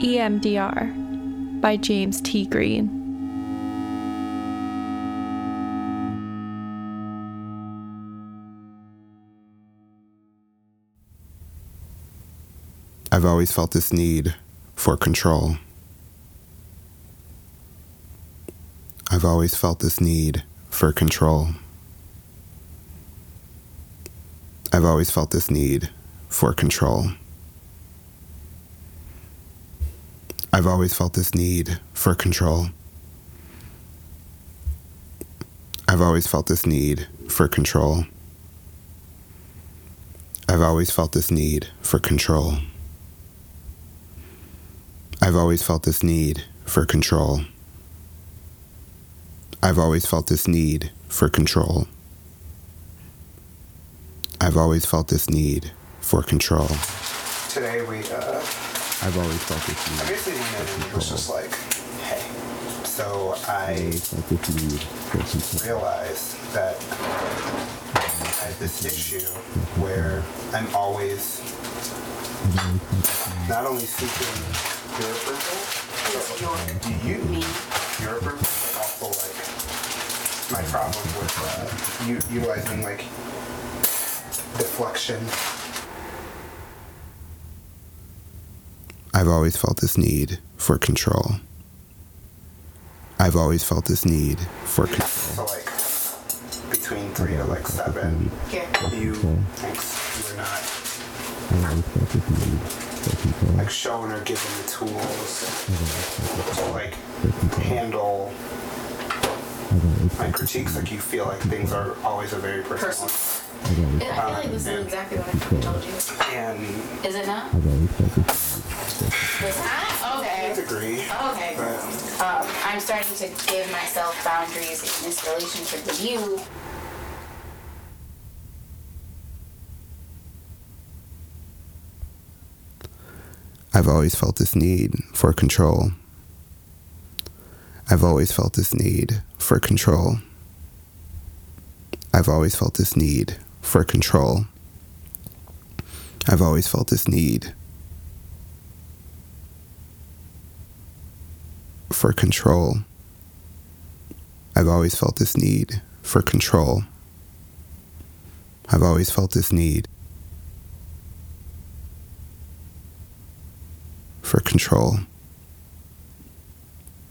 EMDR by James T. Green. I've always felt this need for control. I've always felt this need for control. I've always felt this need for control. I've always felt this need for control. I've always felt this need for control. I've always felt this need for control. I've always felt this need for control. I've always felt this need for control. I've always felt this need for control. Today we, uh, I've always felt this I need. basically emailed him and was just like, hey. So I felt this need for control. realized that I had this issue where I'm always not only seeking your approval, but do you your approval, but also like my problem with uh, u- utilizing like deflection. I've always felt this need for control. I've always felt this need for control. So like between three to like seven, Here. you thanks you're not like showing or giving the tools to like handle my critiques. Like you feel like things are always a very personal. Personal. Yeah, I feel like this is exactly what I told you. And Is it not? This not? Okay. I agree. Okay. But Um, I'm starting to give myself boundaries in this relationship with you. I've always felt this need for control. I've always felt this need for control. I've always felt this need for control. I've always felt this need for control. I've always felt this need for control. I've always felt this need for control.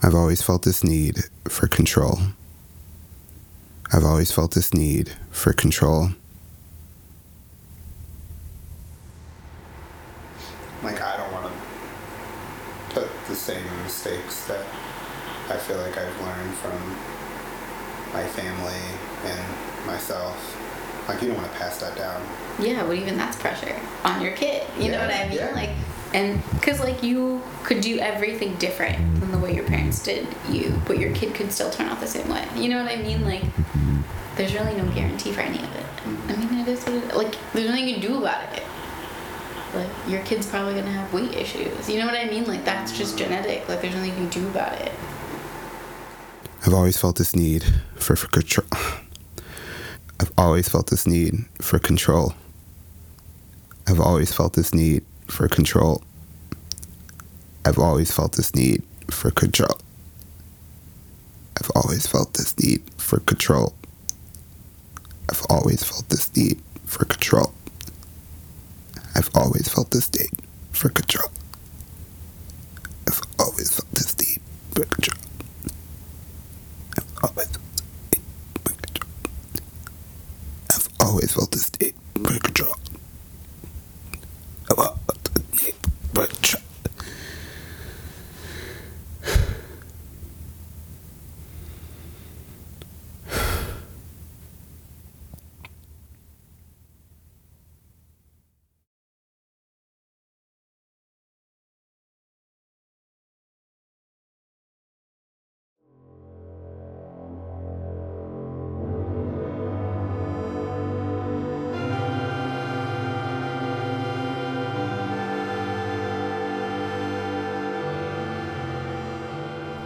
I've always felt this need for control. I've always felt this need for control. like I don't want to put the same mistakes that I feel like I've learned from my family and myself. Like you don't want to pass that down. Yeah, but even that's pressure on your kid. You know what I mean? yeah. Like, and because like you could do everything different than the way your parents did you, but your kid could still turn out the same way. You know what I mean? Like, there's really no guarantee for any of it. I mean, it is what it, like. There's nothing you can do about it. Like, your kid's probably gonna have weight issues. You know what I mean? Like, that's just genetic. Like, there's nothing you can do about it. I've always felt this need for, for control. I've always felt this need for control. I've always felt this need for control. I've always felt this need for control. I've always felt this need for control. I've always felt this need for control. I've always felt this need for control. I've always felt this need for control. I've always felt this need for control. I've always felt this need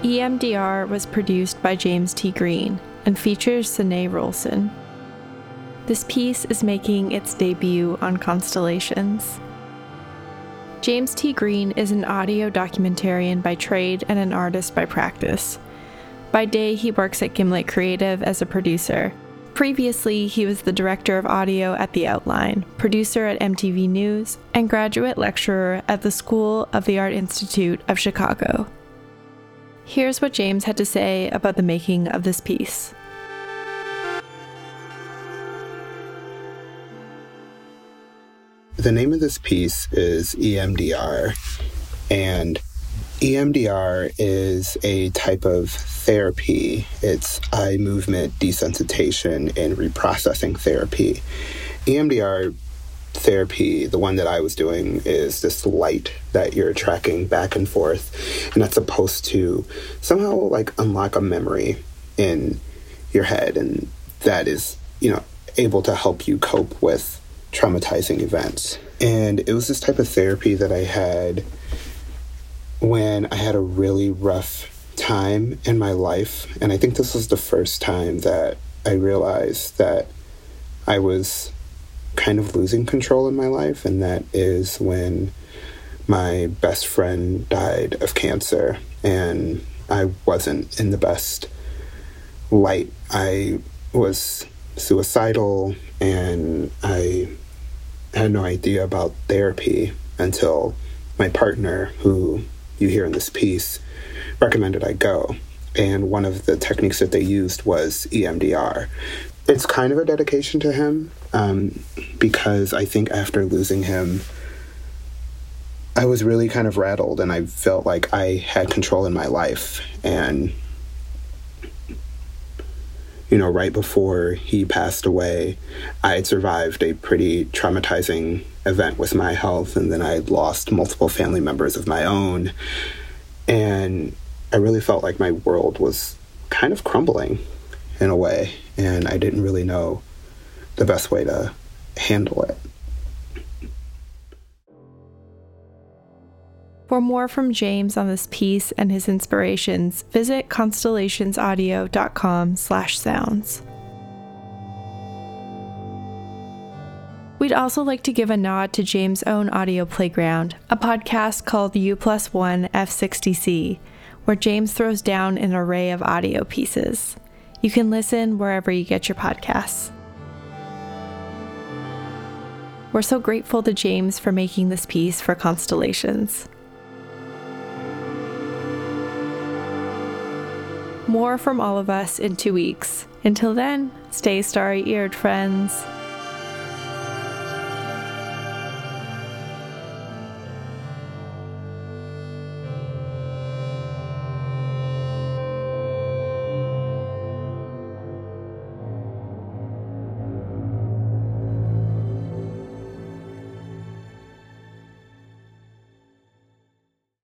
EMDR was produced by James T. Green and features Sine Rolson. This piece is making its debut on Constellations. James T. Green is an audio documentarian by trade and an artist by practice. By day, he works at Gimlet Creative as a producer. Previously, he was the director of audio at The Outline, producer at MTV News, and graduate lecturer at the School of the Art Institute of Chicago. Here's what James had to say about the making of this piece. The name of this piece is EMDR, and EMDR is a type of therapy. It's eye movement desensitization and reprocessing therapy. EMDR therapy, the one that I was doing, is this light that you're tracking back and forth, and that's supposed to somehow like unlock a memory in your head, and that is, you know, able to help you cope with traumatizing events. And it was this type of therapy that I had when I had a really rough time in my life. And I think this was the first time that I realized that I was kind of losing control in my life. And that is when my best friend died of cancer. And I wasn't in the best light. I was suicidal and I had no idea about therapy until my partner, who you hear in this piece, recommended I go. And one of the techniques that they used was EMDR. It's kind of a dedication to him um, because I think after losing him, I was really kind of rattled and I felt like I had control in my life. And you know, right before he passed away, I had survived a pretty traumatizing event with my health, and then I had lost multiple family members of my own. And I really felt like my world was kind of crumbling in a way, and I didn't really know the best way to handle it. For more from James on this piece and his inspirations, visit constellationsaudio.com/sounds. We'd also like to give a nod to James' own audio playground, a podcast called U plus one F60C, where James throws down an array of audio pieces. You can listen wherever you get your podcasts. We're so grateful to James for making this piece for Constellations. More from all of us in two weeks. Until then, stay starry eared, friends.